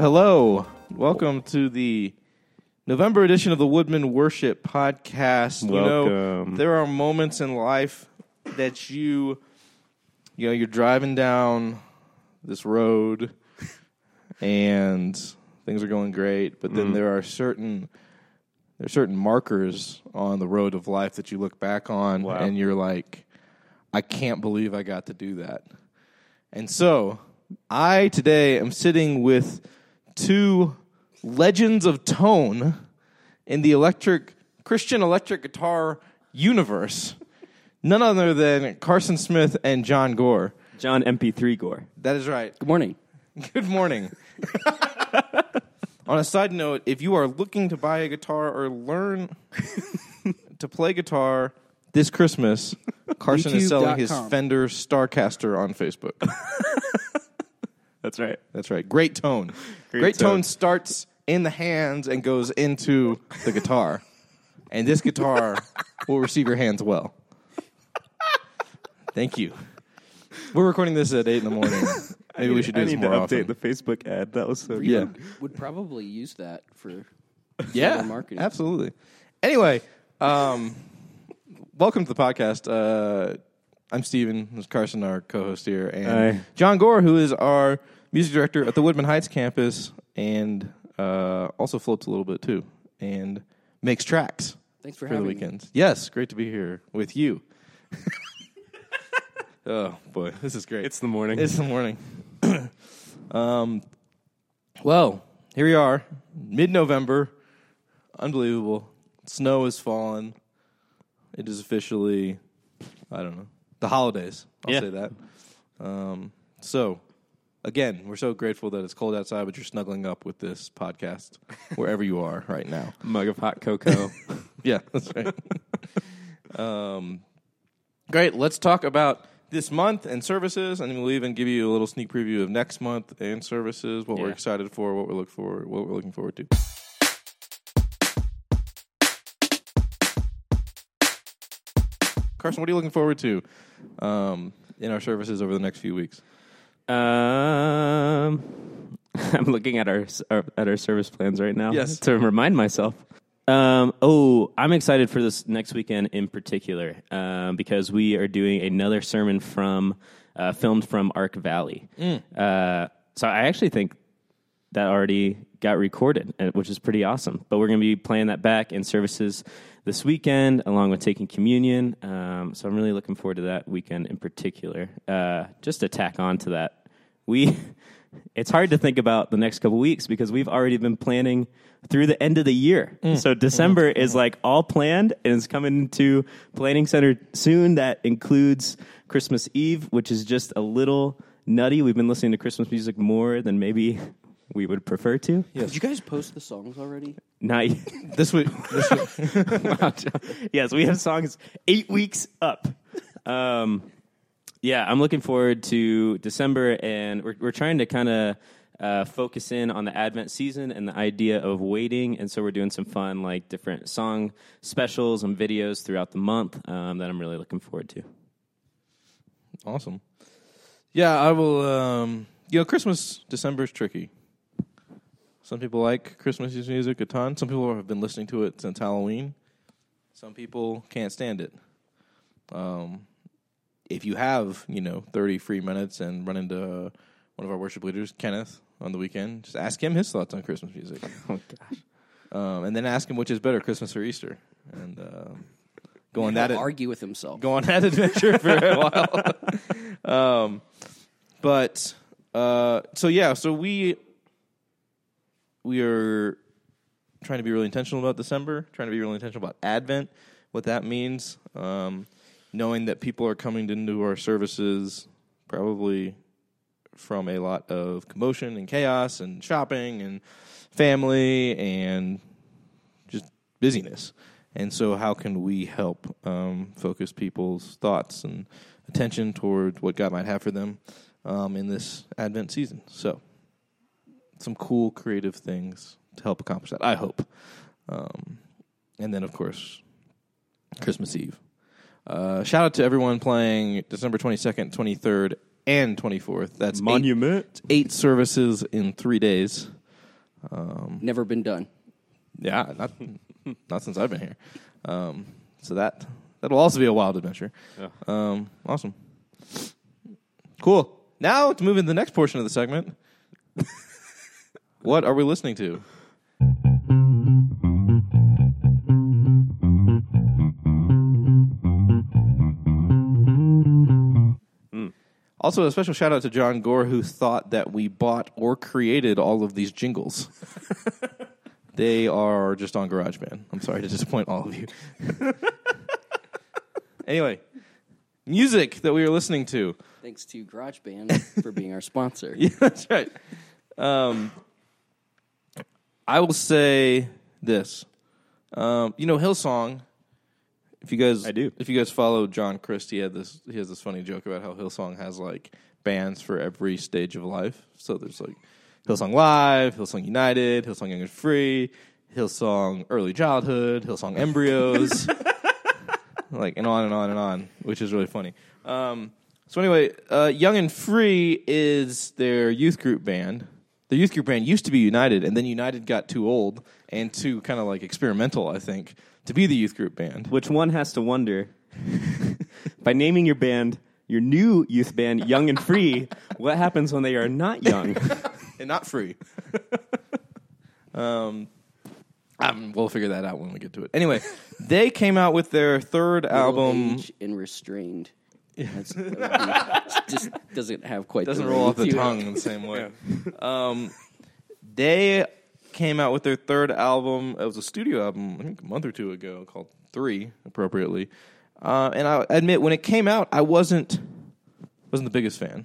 Hello. Welcome to the November edition of the Woodmen Worship Podcast. You know, Welcome. there are moments in life that you, you know, you're driving down this road and things are going great, but then mm-hmm. there are certain there are certain markers on the road of life that you look back on Wow. and you're like, I can't believe I got to do that. And so, I today am sitting with two legends of tone in the electric Christian electric guitar universe. None other than Carson Smith and John Gore. John MP3 Gore. That is right. Good morning. Good morning. On a side note, if you are looking to buy a guitar or learn to play guitar this Christmas, Carson is selling his YouTube.com. Fender Starcaster on Facebook. That's right. That's right. Great tone. Great, Great tone. tone. starts in the hands and goes into the guitar. And this guitar will receive your hands well. Thank you. We're recording this at 8 in the morning. Maybe we should do I this need more to often. update the Facebook ad. That was so Yeah. good. Would probably use that for yeah, marketing. absolutely. Anyway, um, welcome to the podcast. Uh, I'm Steven. This is Carson, our co-host here, and Hi. John Gore, who is our music director at the Woodmen Heights campus, and uh, also floats a little bit too, and makes tracks Thanks for, for the having me. weekends. Yes, great to be here with you. oh boy, this is great. It's the morning. It's the morning. um, well, here we are, mid-November. Unbelievable. Snow has fallen. It is officially, I don't know, the holidays. I'll Yeah. say that. Um, so, again, we're so grateful that it's cold outside, but you're snuggling up with this podcast wherever you are right now. Mug of hot cocoa. Yeah, that's right. um, great. Let's talk about this month and services, and we'll even give you a little sneak preview of next month and services. What we're excited for, what we're looking for, what we're looking forward to. Carson, what are you looking forward to um, in our services over the next few weeks? Um, I'm looking at our, our at our service plans right now. Yes. To remind myself. Um, oh, I'm excited for this next weekend in particular um, because we are doing another sermon from uh, filmed from Ark Valley. Uh, so I actually think that already got recorded, uh, which is pretty awesome. But we're going to be playing that back in services this weekend, along with taking communion. Um, so I'm really looking forward to that weekend in particular. Uh, just to tack on to that, we it's hard to think about the next couple weeks because we've already been planning through the end of the year. So December is like all planned and it's coming to planning center soon. That includes Christmas Eve, which is just a little nutty. We've been listening to Christmas music more than maybe we would prefer to. Did you guys post the songs already? Not yet. This week, this week Wow, yes, we have songs eight weeks up. Um, yeah, I'm looking forward to December, and we're we're trying to kind of uh, focus in on the Advent season and the idea of waiting, and so we're doing some fun like different song specials and videos throughout the month um, that I'm really looking forward to. Awesome. Yeah, I will. Um, you know, Christmas December is tricky. Some people like Christmas music a ton. Some people have been listening to it since Halloween. Some people can't stand it. Um, if you have, you know, thirty free minutes and run into one of our worship leaders, Kenneth, on the weekend, just ask him his thoughts on Christmas music, Oh gosh, um, and then ask him which is better, Christmas or Easter, and uh, go on that. argue with himself. go on that adventure for a while. um, but uh, so yeah, so we we are trying to be really intentional about December, trying to be really intentional about Advent, what that means, um, knowing that people are coming into our services probably from a lot of commotion and chaos and shopping and family and just busyness. And so, how can we help um, focus people's thoughts and attention toward what God might have for them um, in this Advent season? So, some cool, creative things to help accomplish that. I hope. Um, and then, of course, Christmas Eve. Uh, shout out to everyone playing December 22nd, 23rd, and 24th. That's eight, Monument. eight services in three days. Never been done. Yeah, not not since I've been here. Um, so that that'll also be a wild adventure. Yeah. Um, awesome, cool. Now to move into the next portion of the segment. what are we listening to? Also, a special shout out to John Gore, who thought that we bought or created all of these jingles. they are just on GarageBand. I'm sorry to disappoint all of you. anyway, music that we are listening to. Thanks to GarageBand for being our sponsor. Yeah, that's right. Um, I will say this. Um, you know, Hillsong. If you guys, I do. If you guys follow John Crist, he had this. He has this funny joke about how Hillsong has like bands for every stage of life. So there's like Hillsong Live, Hillsong United, Hillsong Young and Free, Hillsong Early Childhood, Hillsong Embryos, like and on and on and on, which is really funny. Um, so anyway, uh, Young and Free is their youth group band. Their youth group band used to be United, and then United got too old and too kind of like experimental, I think, to be the youth group band. Which one has to wonder by naming your band your new youth band Young and Free, what happens when they are not young? and not free. um, um, we'll figure that out when we get to it. Anyway, they came out with their third album. Age and restrained. That's, that just doesn't have quite. Doesn't the roll ring off the tongue in the same way. um, they came out with their third album. It was a studio album, I think, a month or two ago, called Three, appropriately. Uh, and I admit, when it came out, I wasn't wasn't the biggest fan.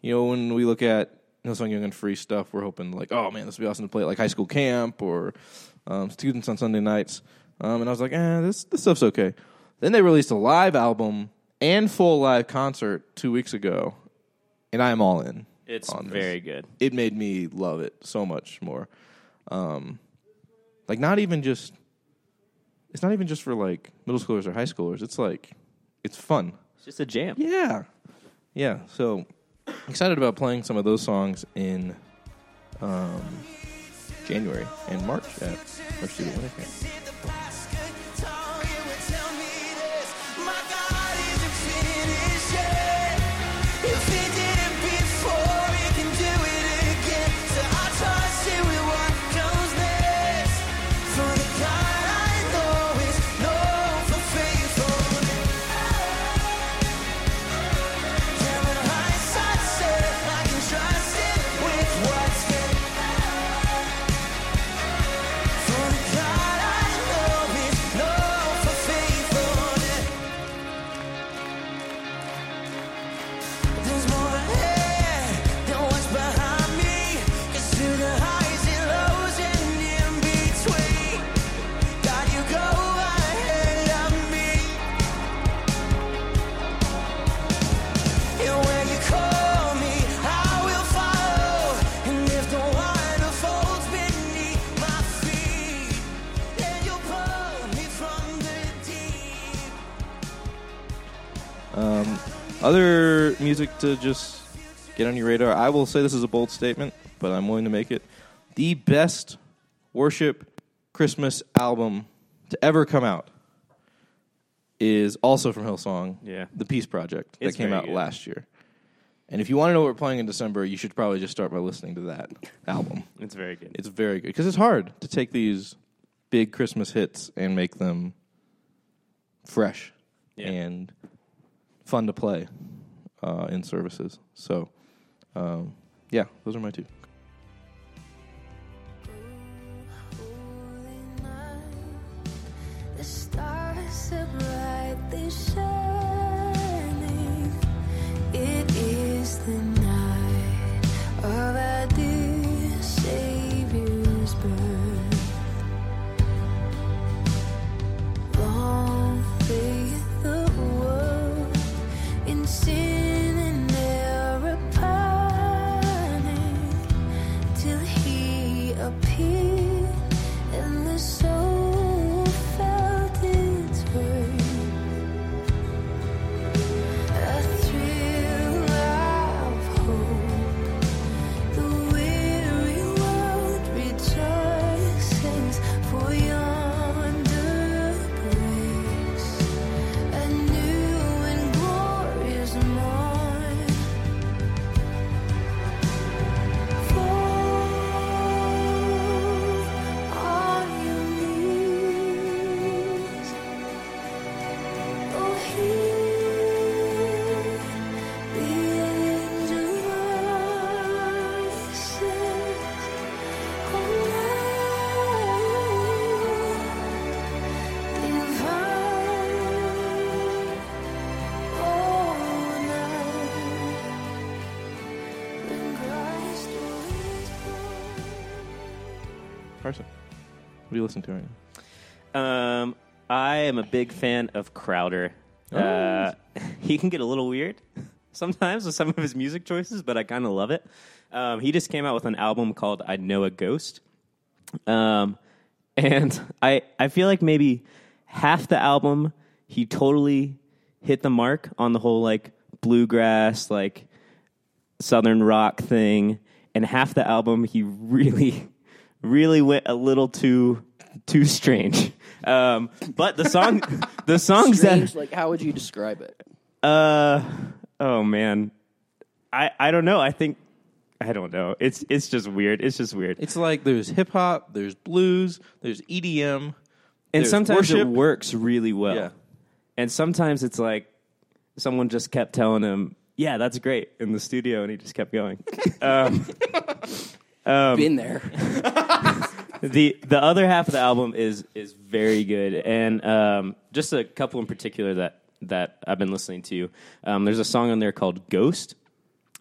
You know, when we look at Hillsong Young and Free stuff, we're hoping like, oh man, this would be awesome to play at like high school camp or um, students on Sunday nights. Um, and I was like, eh, this this stuff's okay. Then they released a live album and full live concert two weeks ago, and I am all in. It's on this. very good. It made me love it so much more. Um, like not even just. It's not even just for like middle schoolers or high schoolers. It's like, it's fun. It's just a jam. Yeah. Yeah. So excited about playing some of those songs in um, January and March at our student winter camp. Music to just get on your radar. I will say this is a bold statement, but I'm willing to make it. The best worship Christmas album to ever come out is also from Hillsong. Yeah. The Peace Project It's that came out good. last year. And if you want to know what we're playing in December, you should probably just start by listening to that album. It's very good. It's very good because it's hard to take these big Christmas hits and make them fresh Yeah. and fun to play uh, in services. So, um, yeah, those are my two. It is the he Carson, what are you listening to right now? Um, I am a big fan of Crowder. Oh. Uh, he can get a little weird sometimes with some of his music choices, but I kind of love it. Um, he just came out with an album called "I Know a Ghost," um, and I I feel like maybe half the album he totally hit the mark on the whole like bluegrass like southern rock thing, and half the album he really really went a little too too strange. Um, but the song, the songs Strange, that, like how would you describe it? uh, oh man, I I don't know. I think I don't know. It's it's just weird. It's just weird. It's like there's hip hop, there's blues, there's EDM, and there's sometimes it works really well. Yeah. And sometimes it's like someone just kept telling him, "Yeah, that's great" in the studio, and he just kept going. um, Been there. the the other half of the album is is very good, and um, just a couple in particular that that I've been listening to. Um, there's a song on there called "Ghost."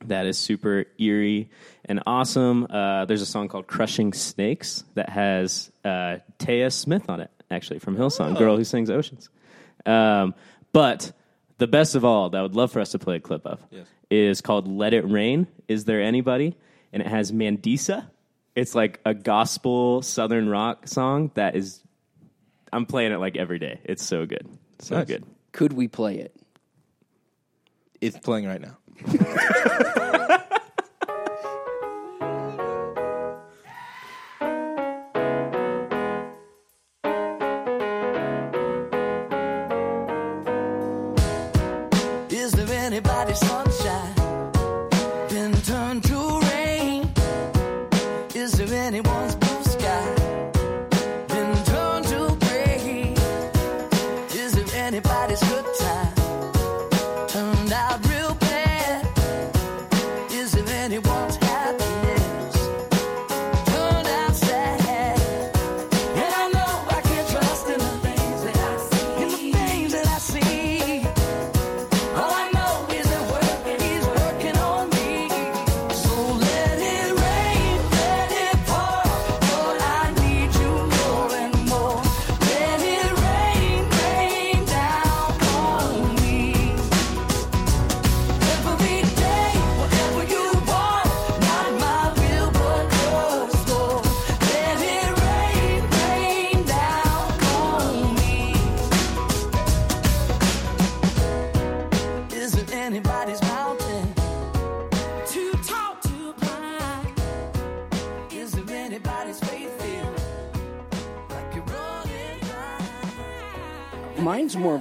That is super eerie and awesome. Uh, there's a song called "Crushing Snakes" that has uh, Taya Smith on it, actually from Hillsong, girl who sings "Oceans." Um, but the best of all, that I would love for us to play a clip of, Yes. is called "Let It Rain." Is there anybody? And it has Mandisa. It's like a gospel southern rock song that is. I'm playing it like every day. It's so good, so Nice. good. Could we play it? It's playing right now.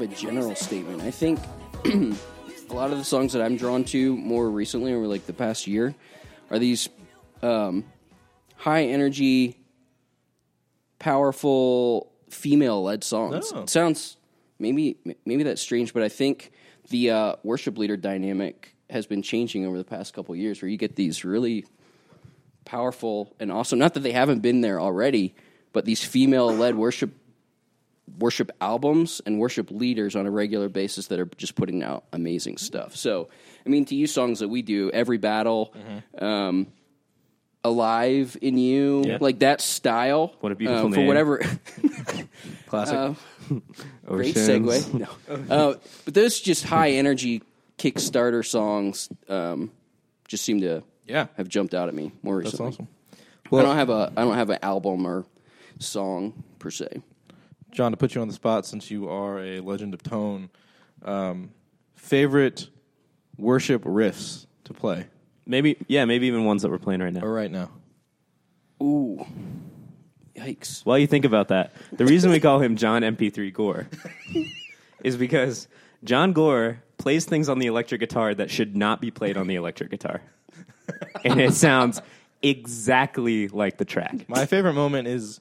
a general statement. I think a lot of the songs that I'm drawn to more recently, over like the past year, are these um, high energy, powerful female led songs. Oh. It sounds maybe maybe that's strange, but I think the uh, worship leader dynamic has been changing over the past couple years, where you get these really powerful and awesome. Not that they haven't been there already, but these female led worship worship albums and worship leaders on a regular basis that are just putting out amazing stuff. So, I mean, to use songs that we do, Every Battle, um, Alive in You, Yeah. like that style. What a beautiful uh, For name. whatever. Classic. uh, great segue. No. Uh, but those just high energy Kickstarter songs um, just seem to yeah, have jumped out at me more that's recently. Well, I don't have a I don't have an album or song per se. John, to put you on the spot, since you are a legend of tone, um, favorite worship riffs to play Maybe, yeah, maybe even ones that we're playing right now. or right now? Ooh, yikes! While you think about that, the reason we call him John MP3 Gore is because John Gore plays things on the electric guitar that should not be played on the electric guitar. and it sounds exactly like the track. My favorite moment is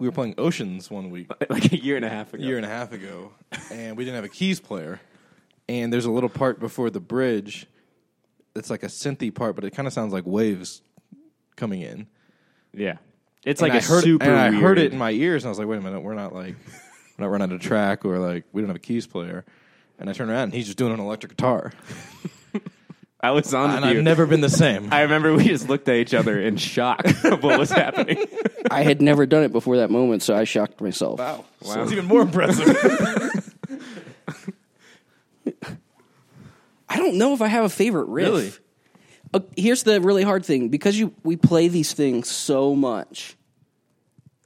we were playing Oceans one week, Like a year and a half ago. a year and a half ago, and we didn't have a keys player. And there's a little part before the bridge It's like a synthy part, but it kind of sounds like waves coming in. Yeah. It's like I a heard, super and I heard weird- it in my ears, and I was like, "Wait a minute, we're not like we're not running a track, or like we don't have a keys player." And I turned around, and he's just doing an electric guitar. I was on and with you. I've never been the same. I remember we just looked at each other in shock of what was happening. I had never done it before that moment, so I shocked myself. wow, so it's even more impressive. I don't know if I have a favorite riff. Really? Uh, here's the really hard thing because you we play these things so much.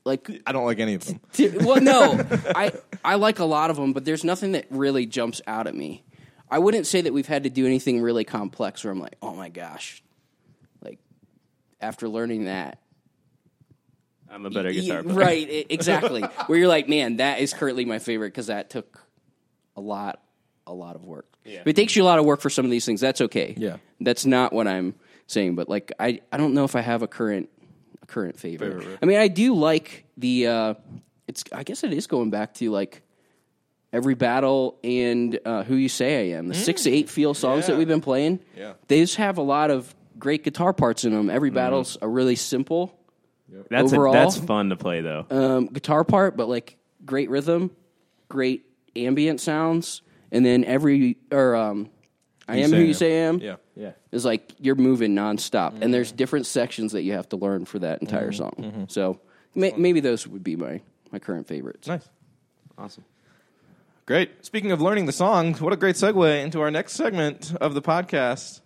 Like, I don't like any of them. t- well, no, I I like a lot of them, but there's nothing that really jumps out at me. I wouldn't say that we've had to do anything really complex where I'm like, oh my gosh, like after learning that, I'm a better Y- guitar player. right? Exactly. where you're like, man, that is currently my favorite because that took a lot, a lot of work. Yeah. If it takes you a lot of work for some of these things, that's okay. Yeah. that's not what I'm saying. But like, I I don't know if I have a current a current favorite. Favorite. I mean, I do like the. uh It's I guess it is going back to like. Every battle and uh, who you say I am, the six to eight feel songs that we've been playing, Yeah. they just have a lot of great guitar parts in them. Every battle's a really simple, That's a, Overall- that's fun to play though. um, guitar part, but like great rhythm, great ambient sounds, and then every or um, I am who you say I am Yeah. yeah. is like you're moving nonstop, and there's different sections that you have to learn for that entire song. So may, maybe those would be my my current favorites. Nice. Awesome. Great. Speaking of learning the songs, what a great segue into our next segment of the podcast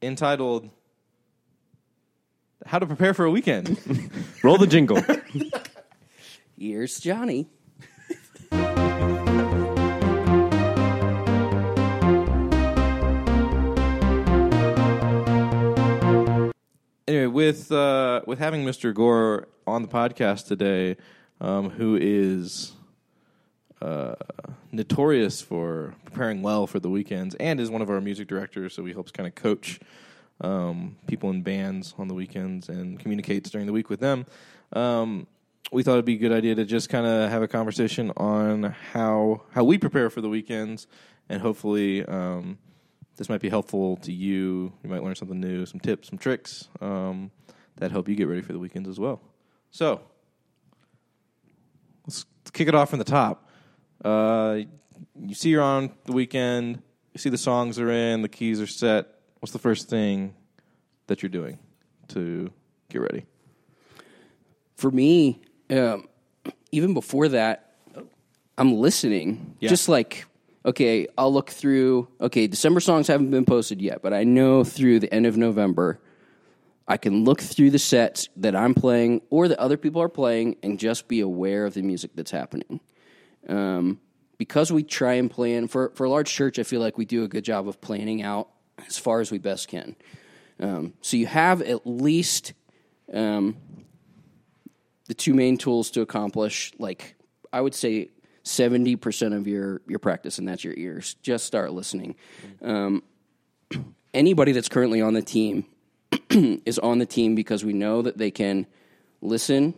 entitled How to Prepare for a Weekend. Roll the jingle. Here's Johnny. anyway, with uh, with having Mr. Gore on the podcast today, um, who is uh, notorious for preparing well for the weekends, and is one of our music directors, so he helps kind of coach um, people in bands on the weekends and communicates during the week with them. Um, we thought it'd be a good idea to just kind of have a conversation on how how we prepare for the weekends, and hopefully. Um, this might be helpful to you. You might learn something new, some tips, some tricks um, that help you get ready for the weekends as well. So, let's kick it off from the top. Uh, you see you're on the weekend. You see the songs are in, the keys are set. What's the first thing that you're doing to get ready? For me, um, even before that, I'm listening. Yeah. Just like, okay, I'll look through, okay, December songs haven't been posted yet, but I know through the end of November, I can look through the sets that I'm playing or that other people are playing and just be aware of the music that's happening. Um, because we try and plan, for, for a large church, I feel like we do a good job of planning out as far as we best can. Um, so you have at least um, the two main tools to accomplish like i would say 70% of your your practice and that's your ears. Just start listening. Um, anybody that's currently on the team is on the team because we know that they can listen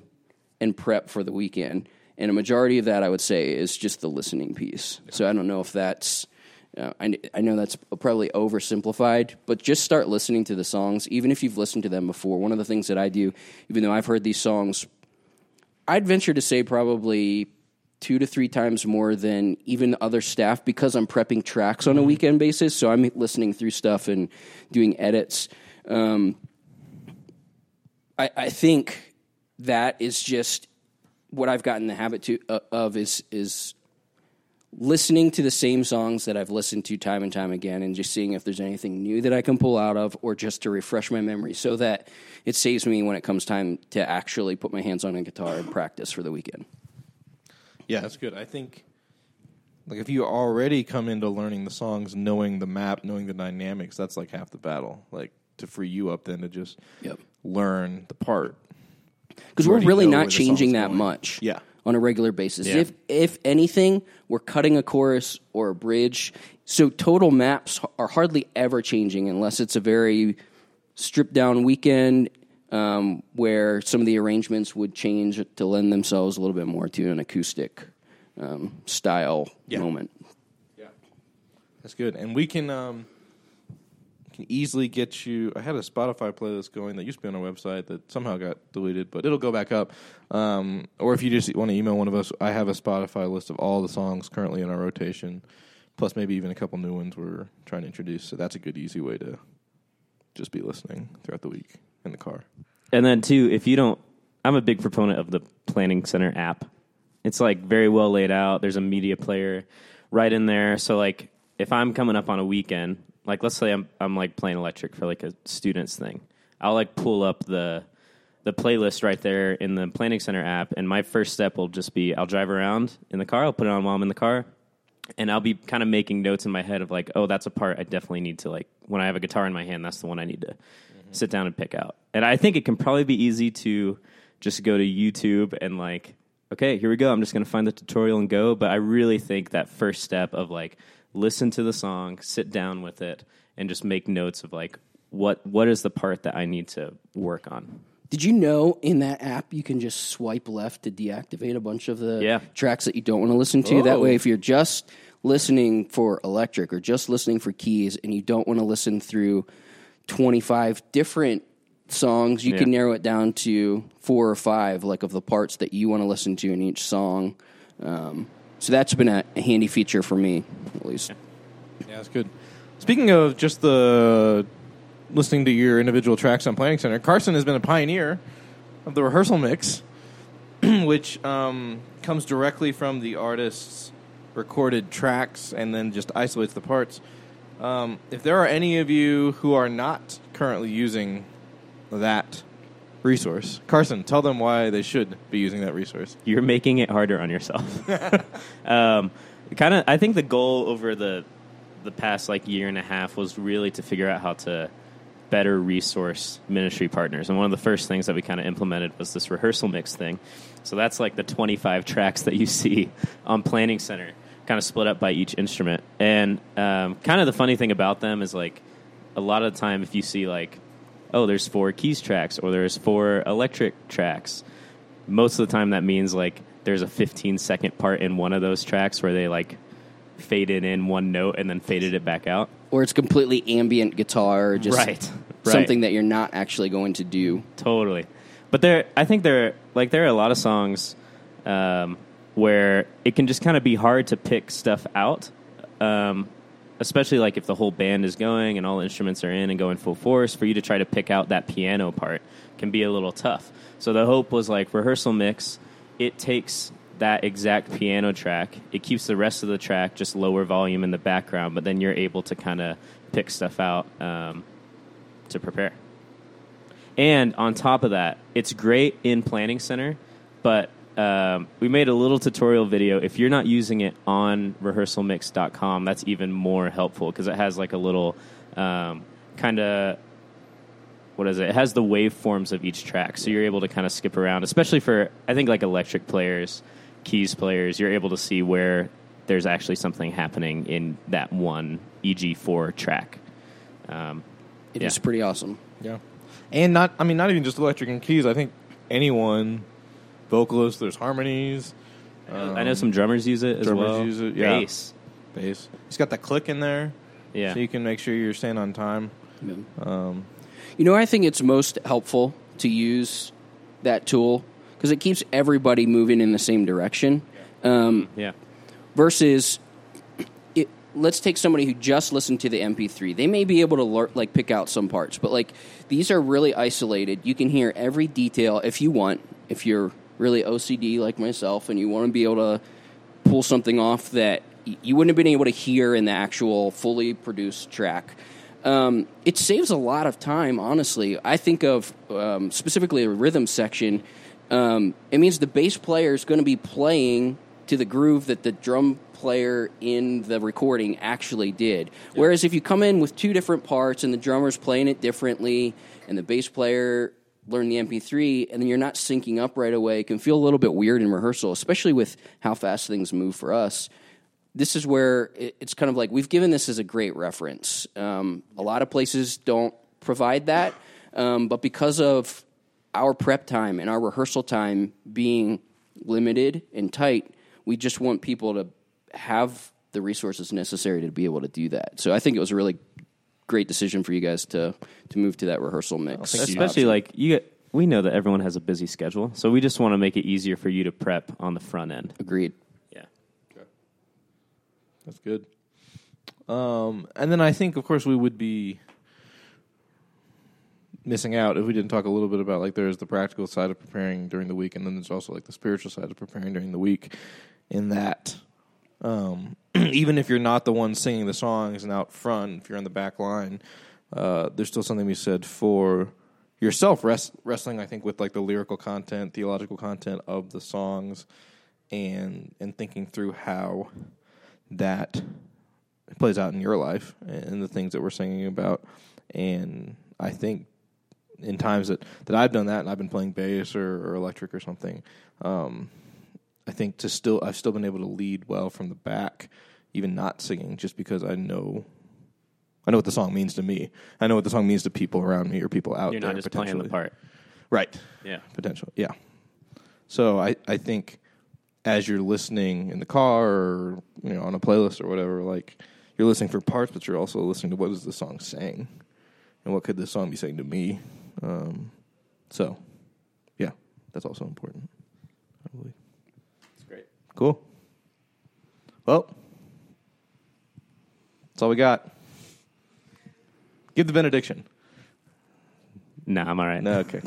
and prep for the weekend and a majority of that i would say is just the listening piece so i don't know if that's uh, I, I know that's probably oversimplified, but just start listening to the songs, even if you've listened to them before. One of the things that I do, even though I've heard these songs I'd venture to say probably two to three times more than even other staff because I'm prepping tracks on a weekend basis. So I'm listening through stuff and doing edits. Um, I, I think that is just what I've gotten the habit to uh, of is is listening to the same songs that I've listened to time and time again and just seeing if there's anything new that I can pull out of or just to refresh my memory so that it saves me when it comes time to actually put my hands on a guitar and practice for the weekend. Yeah, that's good. I think like if you already come into learning the songs, knowing the map, knowing the dynamics, that's like half the battle. Like to free you up then to just Yep. learn the part. Because we're really not changing that going. much Yeah. on a regular basis. Yeah. If if anything, we're cutting a chorus or a bridge. So total maps are hardly ever changing unless it's a very stripped down weekend um, where some of the arrangements would change to lend themselves a little bit more to an acoustic um, style Yeah. moment. Yeah, that's good. And we can um can easily get you I had a Spotify playlist going that used to be on our website that somehow got deleted, but it'll go back up. Um or if you just want to email one of us, I have a Spotify list of all the songs currently in our rotation Plus, maybe even a couple new ones we're trying to introduce. So that's a good, easy way to just be listening throughout the week in the car. And then too, if you don't, I'm a big proponent of the Planning Center app. It's like very well laid out. There's a media player right in there. So like, if I'm coming up on a weekend, like let's say I'm I'm like playing electric for like a students thing, I'll like pull up the the playlist right there in the Planning Center app, and my first step will just be I'll drive around in the car. I'll put it on while I'm in the car, and I'll be kind of making notes in my head of like, oh, that's a part I definitely need to like when I have a guitar in my hand, that's the one I need to mm-hmm. sit down and pick out. And I think it can probably be easy to just go to YouTube and like, okay, here we go. I'm just going to find the tutorial and go. But I really think that first step of like listen to the song, sit down with it, and just make notes of like what what is the part that I need to work on. Did you know in that app you can just swipe left to deactivate a bunch of the Yeah. tracks that you don't want to listen to? That Oh. way, if you're just listening for electric or just listening for keys and you don't want to listen through 25 different songs, you Yeah. can narrow it down to four or five, like of the parts that you want to listen to in each song. Um, so that's been a, handy feature for me, at least. Yeah, that's good. Speaking of just the listening to your individual tracks on Planning Center, Carson has been a pioneer of the rehearsal mix, which um, comes directly from the artist's recorded tracks and then just isolates the parts. Um, if there are any of you who are not currently using that resource, Carson, tell them why they should be using that resource. you're making it harder on yourself. um, kind of, I think the goal over the the past like year and a half was really to figure out how to better resource ministry partners. And one of the first things that we kind of implemented was this rehearsal mix thing. So that's like the 25 tracks that you see on Planning Center, kind of split up by each instrument. And um, kind of the funny thing about them is like a lot of the time, if you see like, oh, there's four keys tracks or there's four electric tracks, most of the time that means like there's a 15 second part in one of those tracks where they like faded in one note and then faded it back out. Or it's completely ambient guitar, just Right. Right. something that you're not actually going to do. Totally. But there, I think there, like, there are a lot of songs um, where it can just kind of be hard to pick stuff out, um, especially like if the whole band is going and all instruments are in and going full force. For you to try to pick out that piano part can be a little tough. So the hope was like rehearsal mix. It takes that exact piano track. It keeps the rest of the track just lower volume in the background, but then you're able to kind of pick stuff out um, to prepare. And on top of that, it's great in Planning Center, but um, we made a little tutorial video. If you're not using it on rehearsalmix.com, that's even more helpful because it has like a little um, kind of what is it? It has the waveforms of each track, so you're able to kind of skip around, especially for I think like electric players, keys players. You're able to see where there's actually something happening in that one EG4 track. Um, It is Yeah. pretty awesome. Yeah, and not I mean not even just electric and keys. I think anyone, vocalist, there's harmonies, I know some drummers use it as drummers well. use it, yeah. Bass. bass. It's got that click in there, Yeah. so you can make sure you're staying on time. Um, You know, I think it's most helpful to use that tool because it keeps everybody moving in the same direction. Um, yeah. versus, it, let's take somebody who just listened to the MP3. They may be able to lear- like pick out some parts, but like these are really isolated. You can hear every detail if you want. If you're really OCD like myself and you want to be able to pull something off that you wouldn't have been able to hear in the actual fully produced track. Um, it saves a lot of time, honestly. I think of um, specifically a rhythm section. Um, it means the bass player is going to be playing to the groove that the drum player in the recording actually did. Whereas if you come in with two different parts and the drummer's playing it differently and the bass player learn the MP3 and then you're not syncing up right away, it can feel a little bit weird in rehearsal, especially with how fast things move for us this is where it- it's kind of like we've given this as a great reference. Um, a lot of places don't provide that, um, but because of our prep time and our rehearsal time being limited and tight, we just want people to have the resources necessary to be able to do that. So I think it was a really great decision for you guys to to move to that rehearsal mix. Especially like you get, we know that everyone has a busy schedule, so we just want to make it easier for you to prep on the front end. agreed. Yeah. Okay. That's good. Um, and then I think, of course, we would be missing out if we didn't talk a little bit about like there's the practical side of preparing during the week, and then there's also like the spiritual side of preparing during the week. In that, um, even if you're not the one singing the songs and out front, if you're on the back line, uh, there's still something to be said for yourself rest, wrestling. I think with like the lyrical content, theological content of the songs, and and thinking through how that plays out in your life and the things that we're singing about. And I think in times that, that I've done that and I've been playing bass or, or electric or something, um, I think to still I've still been able to lead well from the back, even not singing, just because I know I know what the song means to me. I know what the song means to people around me or people out You're there. not just playing the part. right? Yeah. potential. Yeah. So I, I think as you're listening in the car or you know on a playlist or whatever, like you're listening for parts, but you're also listening to what is the song saying, and what could this song be saying to me. Um, so, yeah, that's also important. I believe. It's great. Cool. Well, that's all we got. Give the benediction. Nah, I'm all right. No, okay.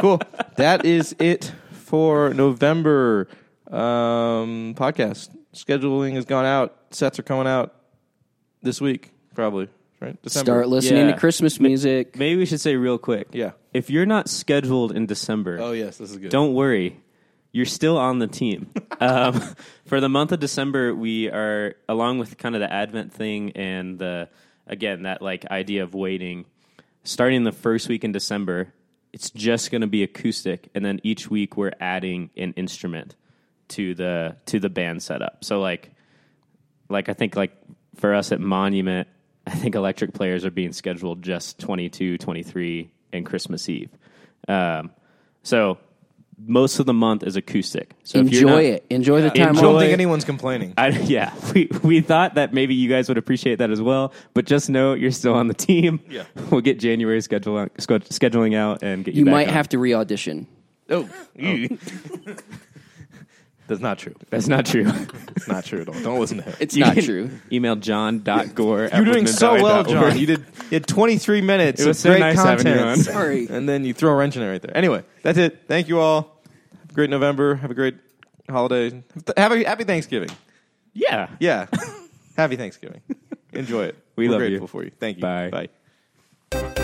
cool. That is it for November um, podcast. Scheduling has gone out. Sets are coming out this week, probably. Right? December. Start listening Yeah. to Christmas music. Maybe we should say real quick. Yeah. If you're not scheduled in December, Oh yes, this is good. don't worry. You're still on the team. um, for the month of December, we are, along with kind of the Advent thing and the, again, that like idea of waiting, starting the first week in December, it's just going to be acoustic. And then each week we're adding an instrument to the, to the band setup. So like, like I think like for us at Monument, I think electric players are being scheduled just 22, 23, and Christmas Eve. Um, so most of the month is acoustic. So if you're Enjoy not- it. Enjoy the time. I don't think anyone's complaining. I, yeah, we we thought that maybe you guys would appreciate that as well, but just know you're still on the team. Yeah. we'll get January schedule, scheduling out and get you. You back might on. have to re-audition. Oh, oh. that's not true. That's not true. It's not true at all. Don't listen to him. It's You not can true. Email john.gore. You're doing so well, John. You did. You had 23 minutes It was of so great nice having you content. on. Sorry. and then you throw a wrench in it right there. Anyway, that's it. Thank you all. Have a great November. Have a great holiday. Have a happy Thanksgiving. Yeah. Yeah. happy Thanksgiving. Enjoy it. We We're love you. grateful for you. Thank you. Bye. Bye.